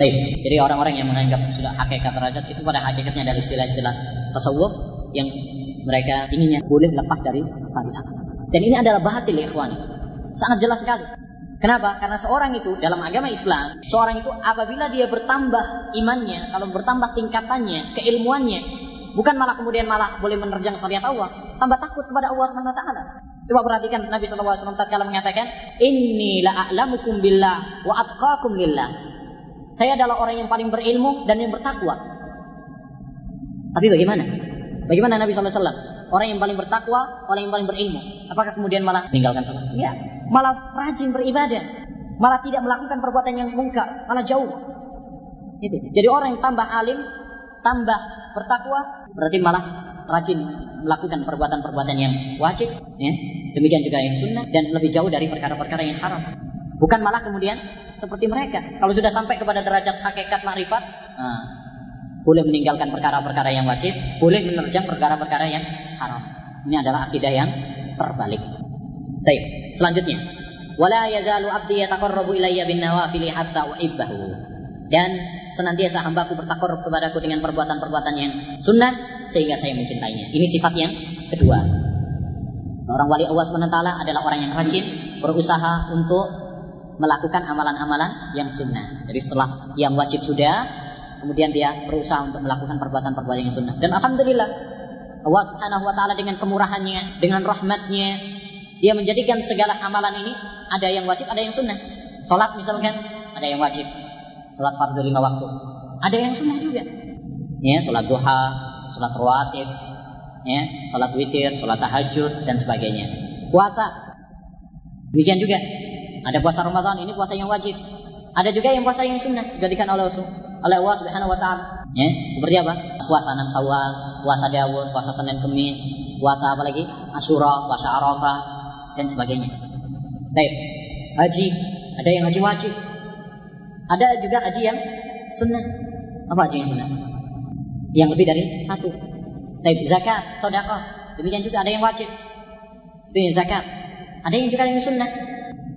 Baik, jadi orang-orang yang menganggap sudah hakikat derajat itu pada hakikatnya adalah istilah-istilah tasawuf yang mereka inginnya boleh lepas dari syariat. Dan ini adalah bahatil ya ikhwani. Sangat jelas sekali. Kenapa? Karena seorang itu dalam agama Islam, seorang itu apabila dia bertambah imannya, kalau bertambah tingkatannya, keilmuannya, bukan malah kemudian malah boleh menerjang syariat Allah, tambah takut kepada Allah Subhanahu wa taala. Coba perhatikan Nabi SAW tatkala mengatakan, "Inni la a'lamukum billah wa atqakum lillah." Saya adalah orang yang paling berilmu dan yang bertakwa. Tapi bagaimana? Bagaimana Nabi SAW? Orang yang paling bertakwa, orang yang paling berilmu. Apakah kemudian malah meninggalkan sholat? Ya, malah rajin beribadah, malah tidak melakukan perbuatan yang mungkar, malah jauh. Itu. Jadi orang yang tambah alim, tambah bertakwa, berarti malah rajin melakukan perbuatan-perbuatan yang wajib, ya. Demikian juga yang sunnah dan lebih jauh dari perkara-perkara yang haram. Bukan malah kemudian seperti mereka. Kalau sudah sampai kepada derajat hakikat makrifat, nah, boleh meninggalkan perkara-perkara yang wajib, boleh menerjang perkara-perkara yang haram. Ini adalah akidah yang terbalik. Baik, selanjutnya. Wala yazalu abdi yataqarrabu ilayya bin nawafili hatta uhibbahu. Dan senantiasa hambaku bertakarrub kepadaku dengan perbuatan-perbuatan yang sunnah sehingga saya mencintainya. Ini sifat yang kedua. Seorang wali Allah SWT adalah orang yang rajin berusaha untuk melakukan amalan-amalan yang sunnah. Jadi setelah yang wajib sudah, kemudian dia berusaha untuk melakukan perbuatan-perbuatan yang sunnah. Dan alhamdulillah Allah Subhanahu wa taala dengan kemurahannya, dengan rahmatnya, dia menjadikan segala amalan ini ada yang wajib, ada yang sunnah. Salat misalkan ada yang wajib. Salat fardu lima waktu. Ada yang sunnah juga. Ya, salat duha, salat rawatib, ya, salat witir, salat tahajud dan sebagainya. Puasa. Demikian juga. Ada puasa Ramadan, ini puasa yang wajib. Ada juga yang puasa yang sunnah, dijadikan oleh oleh Allah Subhanahu wa taala. Ya, seperti apa? Puasa enam Syawal, puasa Dawud, puasa Senin Kemis, puasa apa lagi? Asyura, puasa Arafah dan sebagainya. Baik. Haji, ada yang haji wajib. Ada juga haji yang sunnah. Apa haji yang sunnah? Yang lebih dari satu. Baik, zakat, sedekah. Demikian juga ada yang wajib. Itu yang zakat. Ada yang juga yang sunnah.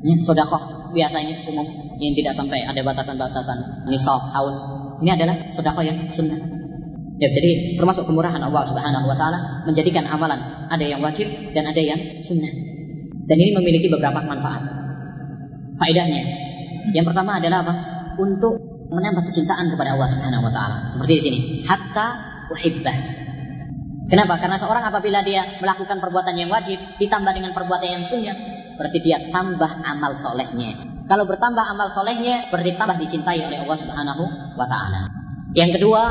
Ya, sedekah biasanya umum yang tidak sampai ada batasan-batasan nisab haul. Ini adalah sedekah yang sunnah. Ya, jadi termasuk kemurahan Allah Subhanahu wa taala menjadikan amalan ada yang wajib dan ada yang sunnah. Dan ini memiliki beberapa manfaat. Faedahnya. Yang pertama adalah apa? Untuk menambah kecintaan kepada Allah Subhanahu wa taala. Seperti di sini, hatta uhibbah. Kenapa? Karena seorang apabila dia melakukan perbuatan yang wajib ditambah dengan perbuatan yang sunnah, berarti dia tambah amal solehnya. Kalau bertambah amal solehnya, berarti tambah dicintai oleh Allah Subhanahu wa taala. Yang kedua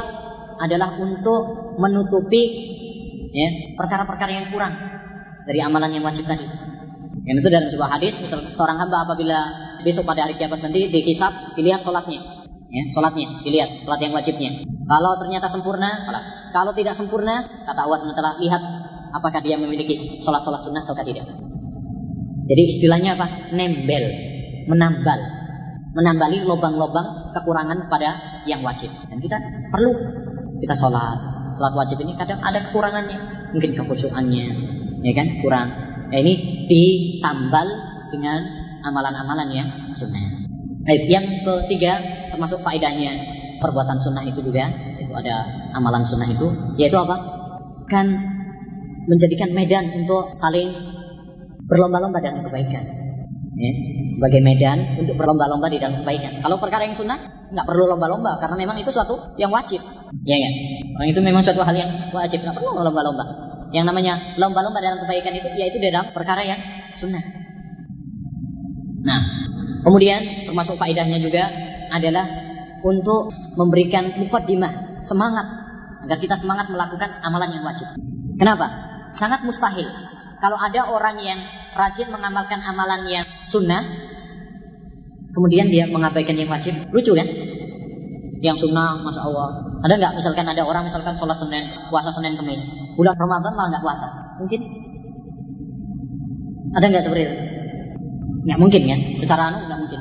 adalah untuk menutupi ya, perkara-perkara yang kurang dari amalan yang wajib tadi. Yang itu dalam sebuah hadis, misal seorang hamba apabila besok pada hari kiamat nanti dikisap, dilihat sholatnya, ya, sholatnya, dilihat sholat yang wajibnya. Kalau ternyata sempurna, kalau tidak sempurna, kata Allah telah lihat apakah dia memiliki sholat-sholat sunnah atau tidak. Jadi istilahnya apa? Nembel, menambal, menambali lubang-lubang kekurangan pada yang wajib. Dan kita perlu kita sholat, sholat wajib ini kadang ada kekurangannya, mungkin kekhusyuannya, ya kan kurang. Nah, ini ditambal dengan amalan-amalan yang sunnah. Baik, yang ketiga termasuk faedahnya perbuatan sunnah itu juga itu ada amalan sunnah itu yaitu apa? Kan menjadikan medan untuk saling berlomba-lomba dalam kebaikan. Ya, sebagai medan untuk berlomba-lomba di dalam kebaikan. Kalau perkara yang sunnah nggak perlu lomba-lomba karena memang itu suatu yang wajib. Ya ya. Orang itu memang suatu hal yang wajib nggak perlu lomba-lomba. Yang namanya lomba-lomba dalam kebaikan itu yaitu dalam perkara yang sunnah. Nah, kemudian termasuk faedahnya juga adalah untuk memberikan mukaddimah, semangat agar kita semangat melakukan amalan yang wajib. Kenapa? Sangat mustahil kalau ada orang yang rajin mengamalkan amalan yang sunnah, kemudian dia mengabaikan yang wajib, lucu kan? Yang sunnah, masya Allah. Ada nggak misalkan ada orang misalkan sholat Senin, puasa Senin Kamis, bulan Ramadan malah nggak puasa? Mungkin? Ada nggak seperti itu? Nggak mungkin kan? Secara anu nggak mungkin.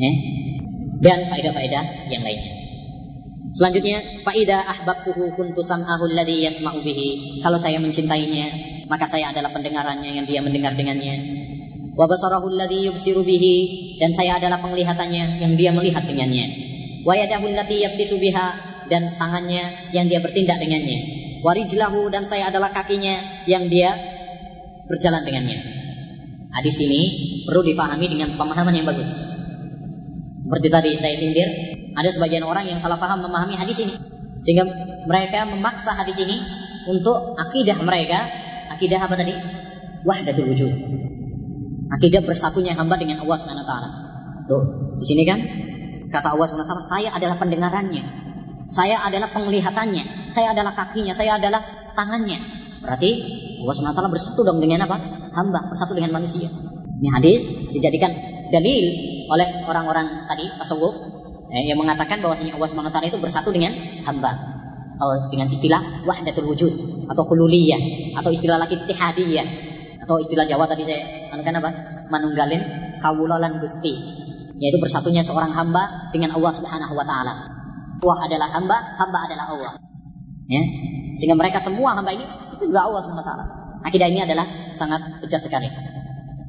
Ya. Dan faedah-faedah yang lainnya. Selanjutnya, faida ahbabtuhu kuntu sam'ahu alladhi yasma'u bihi. Kalau saya mencintainya, maka saya adalah pendengarannya yang dia mendengar dengannya. Wa basarahu alladhi yubsiru bihi dan saya adalah penglihatannya yang dia melihat dengannya. wa yadahu allati dan tangannya yang dia bertindak dengannya. Warijlahu dan saya adalah kakinya yang dia berjalan dengannya. Hadis ini perlu dipahami dengan pemahaman yang bagus. Seperti tadi saya sindir, ada sebagian orang yang salah paham memahami hadis ini. Sehingga mereka memaksa hadis ini untuk akidah mereka. Akidah apa tadi? Wahdatul wujud. Akidah bersatunya hamba dengan Allah Subhanahu wa taala. Tuh, di sini kan kata Allah Subhanahu taala, saya adalah pendengarannya. Saya adalah penglihatannya, saya adalah kakinya, saya adalah tangannya. Berarti Allah Subhanahu taala bersatu dong dengan apa? Hamba, bersatu dengan manusia. Ini hadis dijadikan dalil oleh orang-orang tadi tasawuf eh, yang mengatakan bahwasanya Allah Subhanahu wa taala itu bersatu dengan hamba. Atau dengan istilah wahdatul wujud atau kululiyah atau istilah lagi ittihadiyah atau istilah Jawa tadi saya anukan apa? Manunggalin kawulolan gusti yaitu bersatunya seorang hamba dengan Allah Subhanahu wa taala. Allah adalah hamba, hamba adalah Allah. Ya. Sehingga mereka semua hamba ini itu juga Allah Subhanahu wa taala. Akidah ini adalah sangat bejat sekali.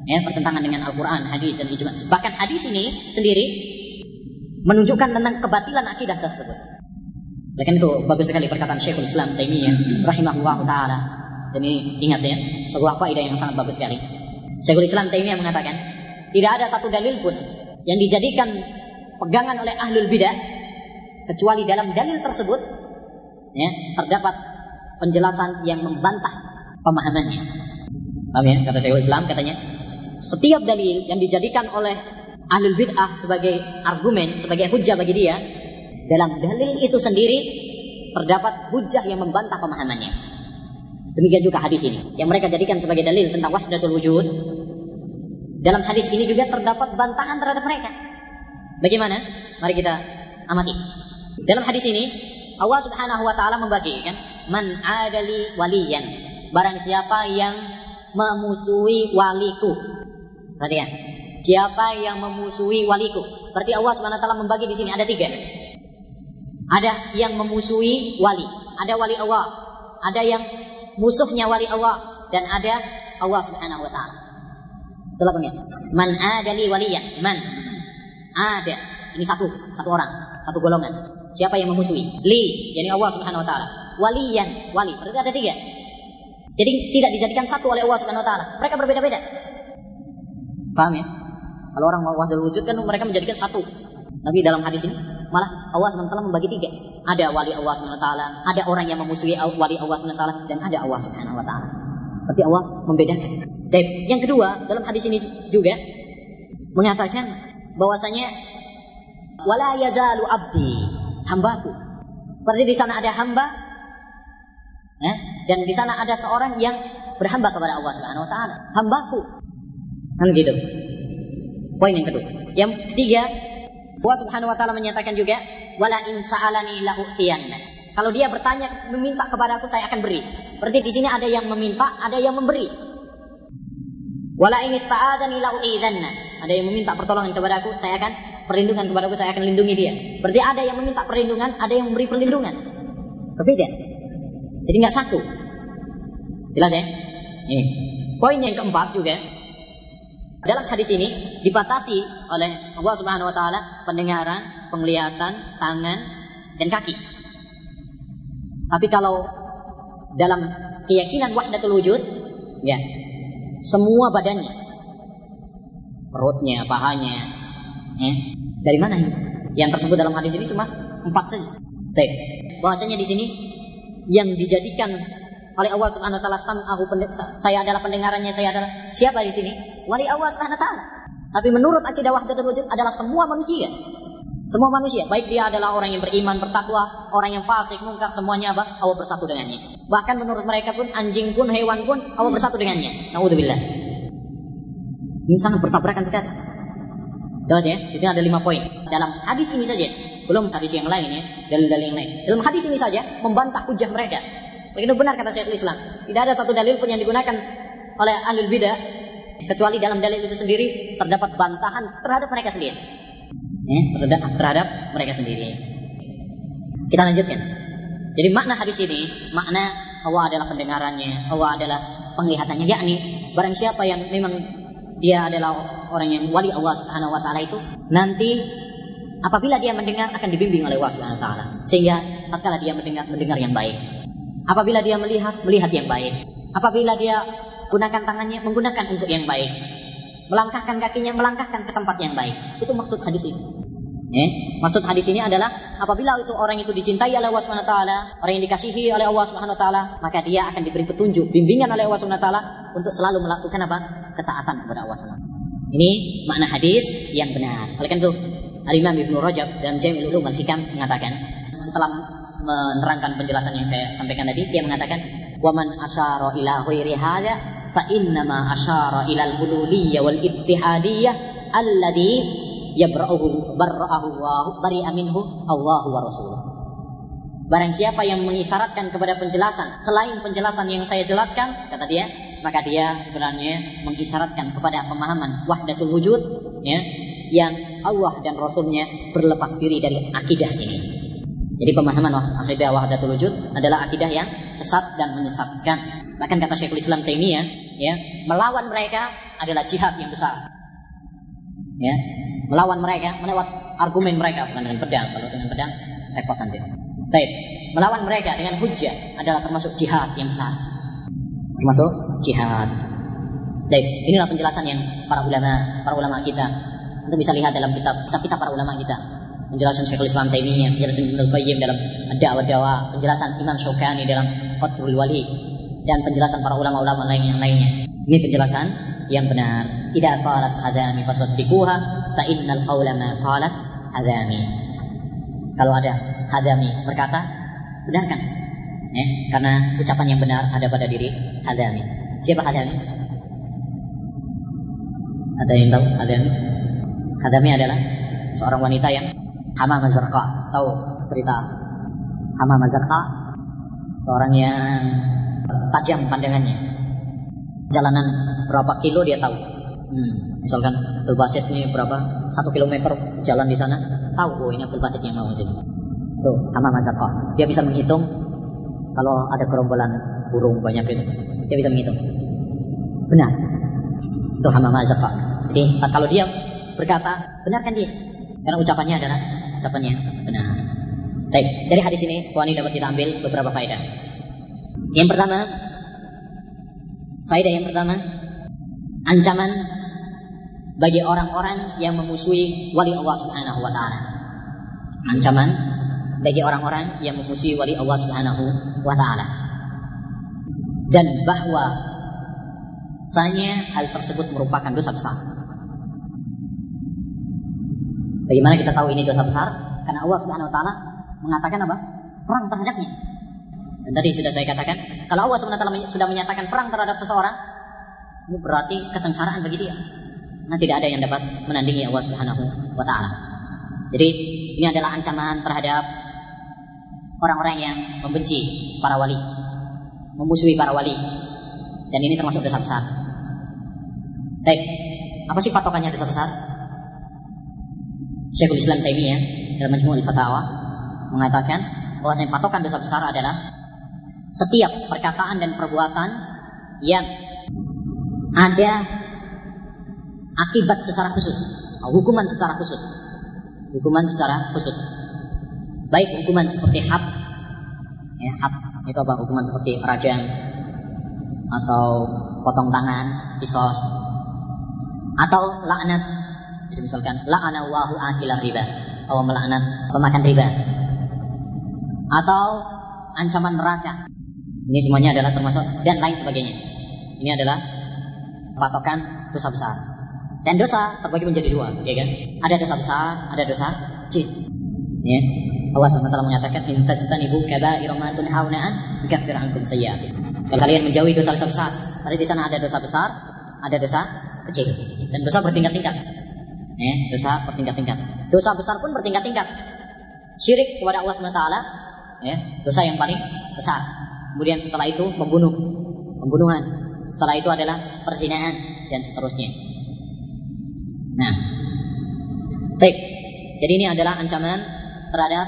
Ya, pertentangan dengan Al-Qur'an, hadis dan ijma. Bahkan hadis ini sendiri menunjukkan tentang kebatilan akidah tersebut. Bahkan itu bagus sekali perkataan Syekhul Islam Taimiyah rahimahullah taala. Jadi ingat ya, sebuah kaidah yang sangat bagus sekali. Syekhul Islam Taimiyah mengatakan, tidak ada satu dalil pun yang dijadikan pegangan oleh ahlul bidah kecuali dalam dalil tersebut ya, terdapat penjelasan yang membantah pemahamannya. Paham ya? Kata Syekhul Islam katanya, setiap dalil yang dijadikan oleh ahlul bid'ah sebagai argumen, sebagai hujah bagi dia, dalam dalil itu sendiri terdapat hujah yang membantah pemahamannya. Demikian juga hadis ini yang mereka jadikan sebagai dalil tentang wahdatul wujud. Dalam hadis ini juga terdapat bantahan terhadap mereka. Bagaimana? Mari kita amati. Dalam hadis ini Allah Subhanahu wa taala membagikan man adali waliyan. Barang siapa yang memusuhi waliku. Perhatikan. Siapa yang memusuhi waliku? Berarti Allah Subhanahu wa taala membagi di sini ada tiga. Ada yang memusuhi wali, ada wali Allah, ada yang musuhnya wali Allah dan ada Allah Subhanahu wa taala. Itulah punya. Man adali waliyan, man ada. Ini satu, satu orang, satu golongan. Siapa yang memusuhi? Li, yakni Allah Subhanahu wa taala. Waliyan, wali. Berarti ada tiga. Jadi tidak dijadikan satu oleh Allah Subhanahu wa taala. Mereka berbeda-beda. Paham ya? Kalau orang mau wahdul wujud kan mereka menjadikan satu. Tapi dalam hadis ini malah Allah SWT membagi tiga. Ada wali Allah SWT, ada orang yang memusuhi wali Allah SWT, dan ada Allah Subhanahu Wa. Berarti Allah membedakan. Dan yang kedua dalam hadis ini juga mengatakan bahwasanya wala yazalu abdi hambaku. Berarti di sana ada hamba, ya, dan di sana ada seorang yang berhamba kepada Allah Subhanahu Wa. Hambaku, kan gitu. Poin yang kedua. Yang ketiga, Allah Subhanahu wa taala menyatakan juga wala in sa'alani la'utiyanna. Kalau dia bertanya meminta kepada aku saya akan beri. Berarti di sini ada yang meminta, ada yang memberi. Wala in ista'adzani la'u'idzanna. Ada yang meminta pertolongan kepada aku, saya akan perlindungan kepada aku, saya akan lindungi dia. Berarti ada yang meminta perlindungan, ada yang memberi perlindungan. Berbeda. Jadi nggak satu. Jelas ya? Ini. Poin yang keempat juga dalam hadis ini dibatasi oleh Allah Subhanahu wa taala pendengaran, penglihatan, tangan dan kaki. Tapi kalau dalam keyakinan wahdatul wujud, ya, semua badannya, perutnya, pahanya, ya, dari mana ini? Yang tersebut dalam hadis ini cuma empat saja. Baik. Bahwasanya di sini yang dijadikan oleh Allah Subhanahu wa taala sam'ahu saya adalah pendengarannya, saya adalah siapa di sini? Wali Allah Subhanahu taala. Tapi menurut akidah wahdatul wujud adalah semua manusia. Semua manusia, baik dia adalah orang yang beriman, bertakwa, orang yang fasik, mungkar, semuanya apa? Allah bersatu dengannya. Bahkan menurut mereka pun anjing pun, hewan pun Allah bersatu dengannya. Nauzubillah. Ini sangat bertabrakan sekali. Jelas ya? Itu ada lima poin. Dalam hadis ini saja, belum hadis yang lain ya, dalil-dalil yang lain. Dalam hadis ini saja membantah hujah mereka. Begitu benar kata Syekhul Islam. Tidak ada satu dalil pun yang digunakan oleh ahli bidah kecuali dalam dalil itu sendiri terdapat bantahan terhadap mereka sendiri. Eh, terhadap, terhadap mereka sendiri. Kita lanjutkan. Jadi makna hadis ini, makna Allah adalah pendengarannya, Allah adalah penglihatannya, yakni barang siapa yang memang dia adalah orang yang wali Allah Subhanahu wa taala itu nanti Apabila dia mendengar akan dibimbing oleh Allah Subhanahu wa taala. Sehingga tatkala dia mendengar mendengar yang baik. Apabila dia melihat melihat yang baik. Apabila dia gunakan tangannya menggunakan untuk yang baik. Melangkahkan kakinya melangkahkan ke tempat yang baik. Itu maksud hadis ini. Eh, maksud hadis ini adalah apabila itu orang itu dicintai oleh Allah Subhanahu taala, orang yang dikasihi oleh Allah Subhanahu taala, maka dia akan diberi petunjuk, bimbingan oleh Allah Subhanahu taala untuk selalu melakukan apa? ketaatan kepada Allah Subhanahu Ini makna hadis yang benar. Oleh karena itu, Al-Imam Ibnu Rajab dalam Jami'ul Ulum Al-Hikam mengatakan setelah menerangkan penjelasan yang saya sampaikan tadi, dia mengatakan, "Wa man asyara ila ghairi hadza yabra'uhu barra'ahu wa bari'a minhu Allahu wa rasuluh. Barang siapa yang mengisyaratkan kepada penjelasan selain penjelasan yang saya jelaskan, kata dia, maka dia sebenarnya mengisyaratkan kepada pemahaman wahdatul wujud ya, yang Allah dan Rasulnya berlepas diri dari akidah ini. Jadi pemahaman wahdatul wujud adalah akidah yang sesat dan menyesatkan. Bahkan kata Syekhul Islam Taimiyah, ya, melawan mereka adalah jihad yang besar. Ya, melawan mereka, melewat argumen mereka bukan dengan pedang. Kalau dengan pedang repot nanti. Baik, melawan mereka dengan hujah adalah termasuk jihad yang besar. Termasuk jihad. Baik, inilah penjelasan yang para ulama, para ulama kita. Anda bisa lihat dalam kitab kitab para ulama kita. Penjelasan Syekhul Islam Taimiyah, penjelasan Ibnu Qayyim dalam Ad-Da'wah penjelasan Imam Syaukani dalam Fathul Wali dan penjelasan para ulama-ulama lain yang lainnya. Ini penjelasan yang benar. Tidak qalat hadami fasaddiquha fa innal qawla ma qalat hadami. Kalau ada hadami berkata, benarkan. Ya, karena ucapan yang benar ada pada diri hadami. Siapa hadami? Ada yang tahu hadami? Hadami adalah seorang wanita yang hama mazarqa. Tahu cerita hama mazarqa? Seorang yang tajam pandangannya. Jalanan berapa kilo dia tahu. Hmm, misalkan Abdul ini berapa satu kilometer jalan di sana, tahu oh ini Abdul yang mau itu. Tuh, sama oh, Dia bisa menghitung kalau ada gerombolan burung banyak itu, dia bisa menghitung. Benar. Itu hama mazaqah. Jadi kalau dia berkata, benarkan dia. Karena ucapannya adalah ucapannya benar. Baik, dari hadis ini Tuhan dapat kita ambil beberapa faedah. Yang pertama, faedah yang pertama, ancaman bagi orang-orang yang memusuhi wali Allah Subhanahu wa taala. Ancaman bagi orang-orang yang memusuhi wali Allah Subhanahu wa taala. Dan bahwa sanya hal tersebut merupakan dosa besar. Bagaimana kita tahu ini dosa besar? Karena Allah Subhanahu wa taala mengatakan apa? Perang terhadapnya. Dan tadi sudah saya katakan, kalau Allah taala sudah menyatakan perang terhadap seseorang, ini berarti kesengsaraan bagi dia. Nah, tidak ada yang dapat menandingi Allah Subhanahu wa taala. Jadi, ini adalah ancaman terhadap orang-orang yang membenci para wali, memusuhi para wali. Dan ini termasuk dosa besar. Baik, apa sih patokannya dosa besar? Syekhul Islam Taimiyah dalam Majmu'ul Fatawa mengatakan bahwa patokan dosa besar adalah setiap perkataan dan perbuatan yang ada akibat secara khusus, hukuman secara khusus, hukuman secara khusus. Baik hukuman seperti had, ya had itu apa? Hukuman seperti rajam atau potong tangan, kisos, atau laknat. Jadi misalkan la'ana wahu akilah riba, Allah melaknat pemakan riba, atau ancaman neraka. Ini semuanya adalah termasuk dan lain sebagainya. Ini adalah patokan dosa besar. Dan dosa terbagi menjadi dua, ya kan? Ada dosa besar, ada dosa kecil. Ya. Allah SWT menyatakan in tajtanibu kaba'ira ma tunhauna an yukaffir ankum sayyi'atikum. Kalau kalian menjauhi dosa-dosa besar, tadi di sana ada dosa besar, ada dosa kecil. Dan dosa bertingkat-tingkat. Ya, dosa bertingkat-tingkat. Dosa besar pun bertingkat-tingkat. Syirik kepada Allah SWT, ya, dosa yang paling besar. Kemudian setelah itu membunuh, pembunuhan, setelah itu adalah perzinaan dan seterusnya. Nah, baik. Jadi ini adalah ancaman terhadap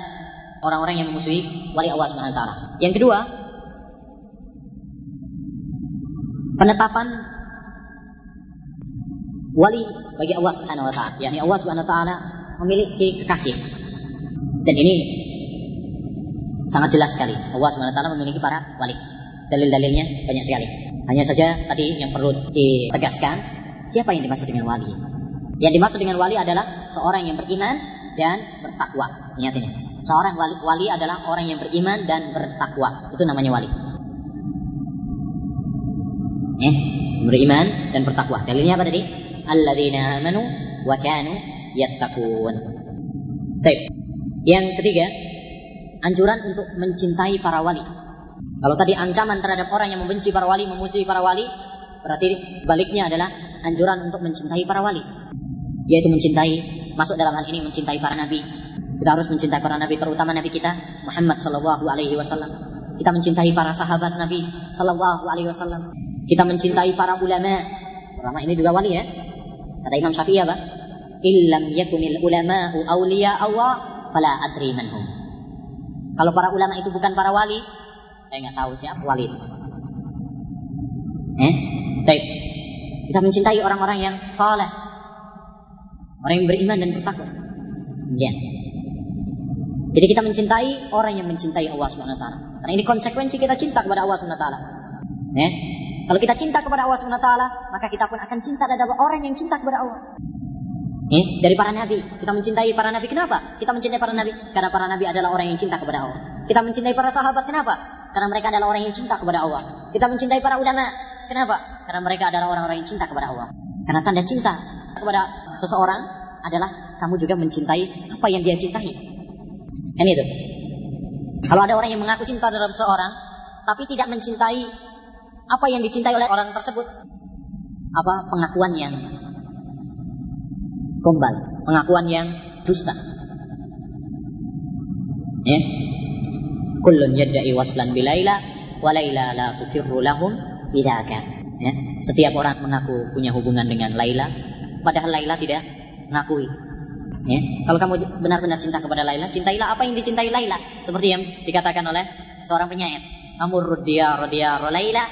orang-orang yang memusuhi wali Allah Subhanahu. Yang kedua, penetapan wali bagi Allah Subhanahu wa taala. yakni Allah Subhanahu wa memiliki kekasih. Dan ini sangat jelas sekali. Allah SWT memiliki para wali. Dalil-dalilnya banyak sekali. Hanya saja tadi yang perlu ditegaskan, siapa yang dimaksud dengan wali? Yang dimaksud dengan wali adalah seorang yang beriman dan bertakwa. Ingat ini. Seorang wali, wali adalah orang yang beriman dan bertakwa. Itu namanya wali. Eh, beriman dan bertakwa. Dalilnya apa tadi? Alladzina amanu wa kanu yattaqun. Baik. Yang ketiga, anjuran untuk mencintai para wali. Kalau tadi ancaman terhadap orang yang membenci para wali, memusuhi para wali, berarti baliknya adalah anjuran untuk mencintai para wali. Yaitu mencintai, masuk dalam hal ini mencintai para nabi. Kita harus mencintai para nabi, terutama nabi kita Muhammad Sallallahu Alaihi Wasallam. Kita mencintai para sahabat Nabi Sallallahu Alaihi Wasallam. Kita mencintai para ulama. Ulama ini juga wali ya. Kata Imam Syafi'i apa? Illam yakunil ulama'u awliya Allah fala adri manhum. Kalau para ulama itu bukan para wali, saya nggak tahu siapa wali. Eh? Baik. Kita mencintai orang-orang yang saleh. Orang yang beriman dan bertakwa. Ya. Jadi kita mencintai orang yang mencintai Allah Subhanahu wa taala. Karena ini konsekuensi kita cinta kepada Allah Subhanahu wa taala. Eh? Kalau kita cinta kepada Allah Subhanahu wa taala, maka kita pun akan cinta terhadap orang yang cinta kepada Allah. Eh, dari para nabi, kita mencintai para nabi kenapa? Kita mencintai para nabi karena para nabi adalah orang yang cinta kepada Allah. Kita mencintai para sahabat kenapa? Karena mereka adalah orang yang cinta kepada Allah. Kita mencintai para ulama kenapa? Karena mereka adalah orang-orang yang cinta kepada Allah. Karena tanda cinta kepada seseorang adalah kamu juga mencintai apa yang dia cintai. Kan itu. Kalau ada orang yang mengaku cinta terhadap seseorang, tapi tidak mencintai apa yang dicintai oleh orang tersebut? Apa pengakuan yang gombal, pengakuan yang dusta. Ya. Kullun yadda'i waslan bilaila wa laila la tukirru lahum bidaka. Ya. Setiap orang mengaku punya hubungan dengan Laila, padahal Laila tidak mengakui. Ya. Kalau kamu benar-benar cinta kepada Laila, cintailah apa yang dicintai Laila, seperti yang dikatakan oleh seorang penyair. Amurrud diyar diyar Laila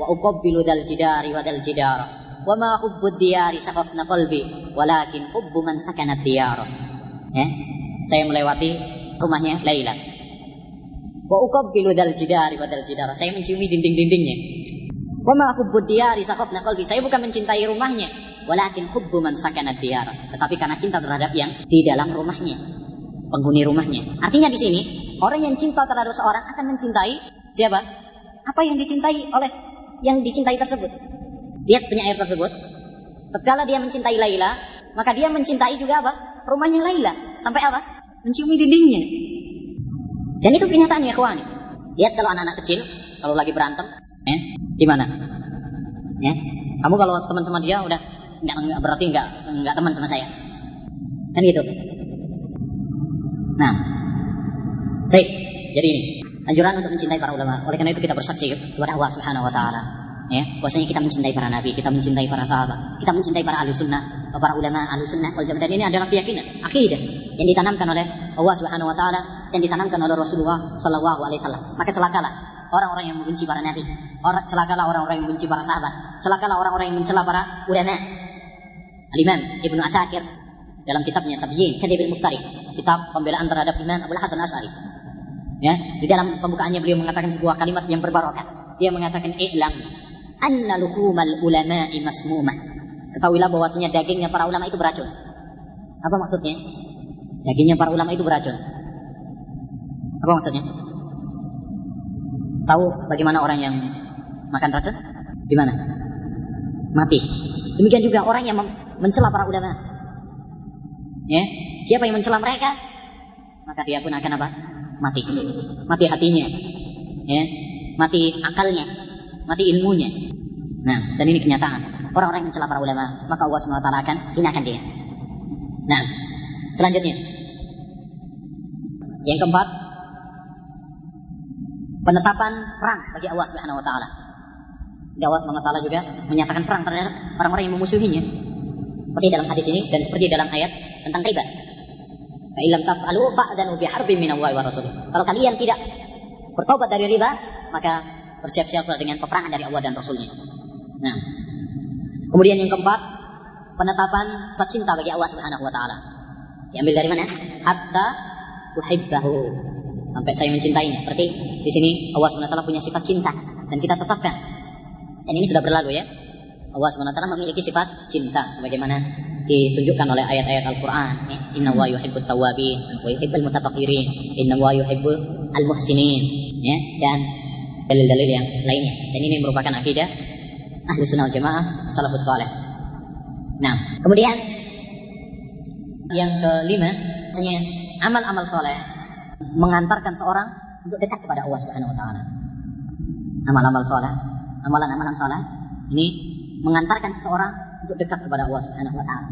wa uqabbilu dal jidari wa dal jidara wa ma hubbud diyari saqafna qalbi walakin hubbu man sakanat diyar ya saya melewati rumahnya Laila. Wa uqabbilu dal jidari wa dal jidara. Saya menciumi dinding-dindingnya. Wa ma hubbud diyari saqafna qalbi. Saya bukan mencintai rumahnya walakin hubbu man sakanat diyar tetapi karena cinta terhadap yang di dalam rumahnya penghuni rumahnya. Artinya di sini orang yang cinta terhadap seorang akan mencintai siapa? Apa yang dicintai oleh yang dicintai tersebut. Lihat penyair tersebut. Tatkala dia mencintai Laila, maka dia mencintai juga apa? Rumahnya Laila. Sampai apa? Menciumi dindingnya. Dan itu kenyataannya, kawan. Lihat kalau anak-anak kecil, kalau lagi berantem, ya, gimana? Ya, kamu kalau teman sama dia udah nggak, nggak berarti nggak nggak teman sama saya. Kan gitu. Nah, baik. Jadi ini anjuran untuk mencintai para ulama. Oleh karena itu kita bersaksi kepada Allah Subhanahu wa taala. Ya, bahwasanya kita mencintai para nabi, kita mencintai para sahabat, kita mencintai para ahli sunnah, para ulama ahli sunnah wal jamaah. Ini adalah keyakinan, akidah yang ditanamkan oleh Allah Subhanahu wa taala dan ditanamkan oleh Rasulullah sallallahu alaihi wasallam. Maka celakalah orang-orang yang membenci para nabi, orang celakalah orang-orang yang membenci para sahabat, celakalah orang-orang yang mencela para ulama. Al-Imam Ibnu Atakir dalam kitabnya Tabyin Kadhib Muftari, kitab pembelaan terhadap Imam Abu Hasan As'ari. Ya, di dalam pembukaannya beliau mengatakan sebuah kalimat yang berbarokah. Dia mengatakan i'lam anna luhumal ulama'i masmumah. Ketahuilah bahwasanya dagingnya para ulama itu beracun. Apa maksudnya? Dagingnya para ulama itu beracun. Apa maksudnya? Tahu bagaimana orang yang makan racun? Gimana? Mati. Demikian juga orang yang mencela para ulama. Ya, siapa yang mencela mereka? Maka dia pun akan apa? Mati. Mati hatinya. Ya, mati akalnya, mati ilmunya. Nah, dan ini kenyataan. Orang-orang yang mencela para ulama, maka Allah SWT akan hinakan dia. Nah, selanjutnya. Yang keempat, penetapan perang bagi Allah Subhanahu wa taala. Allah Subhanahu taala juga menyatakan perang terhadap orang-orang yang memusuhinya. Seperti dalam hadis ini dan seperti dalam ayat tentang riba. Taf'alu bi harbin min Allah. Kalau kalian tidak bertobat dari riba, maka bersiap-siaplah dengan peperangan dari Allah dan Rasulnya. Nah, kemudian yang keempat, penetapan cinta bagi Allah Subhanahu wa taala. Diambil dari mana? Hatta uhibbahu. Sampai saya mencintainya. Berarti di sini Allah SWT punya sifat cinta dan kita tetapkan. Dan ini sudah berlalu ya. Allah SWT memiliki sifat cinta sebagaimana ditunjukkan oleh ayat-ayat Al-Qur'an. Inna wa yuhibbut tawabin wa yuhibbul mutatahhirin. Inna wa yuhibbul al-muhsinin. Ya, dan dalil-dalil yang lainnya. Dan ini merupakan akidah ahli sunnah jamaah salafus saleh. Nah, kemudian yang kelima, artinya amal-amal soleh mengantarkan seorang untuk dekat kepada Allah Subhanahu Wa Taala. Amal-amal soleh, amalan-amalan soleh ini mengantarkan seseorang untuk dekat kepada Allah Subhanahu Wa Taala.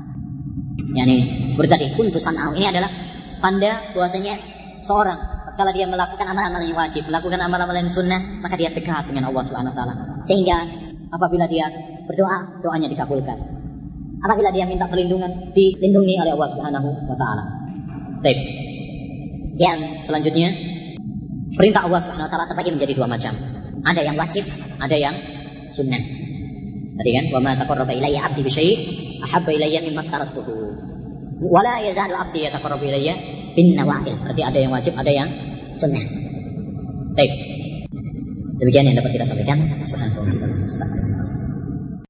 Yani berarti kuntusan ini adalah tanda bahwasanya seorang kalau dia melakukan amalan-amalan yang wajib, melakukan amalan-amalan yang sunnah, maka dia dekat dengan Allah Subhanahu Taala. Sehingga apabila dia berdoa, doanya dikabulkan. Apabila dia minta perlindungan, dilindungi oleh Allah Subhanahu wa taala. Baik. Yang selanjutnya perintah Allah Subhanahu wa taala terbagi menjadi dua macam. Ada yang wajib, ada yang sunnah. Tadi kan, "Wa ma taqarraba ilayya 'abdi bi syai' ahabba ilayya mimma taraktuhu." Wa la yazalu 'abdi yataqarrabu ilayya bin nawafil. Berarti ada yang wajib, ada yang sunnah. Baik. Demikian yang dapat kita sampaikan. Subhanallah.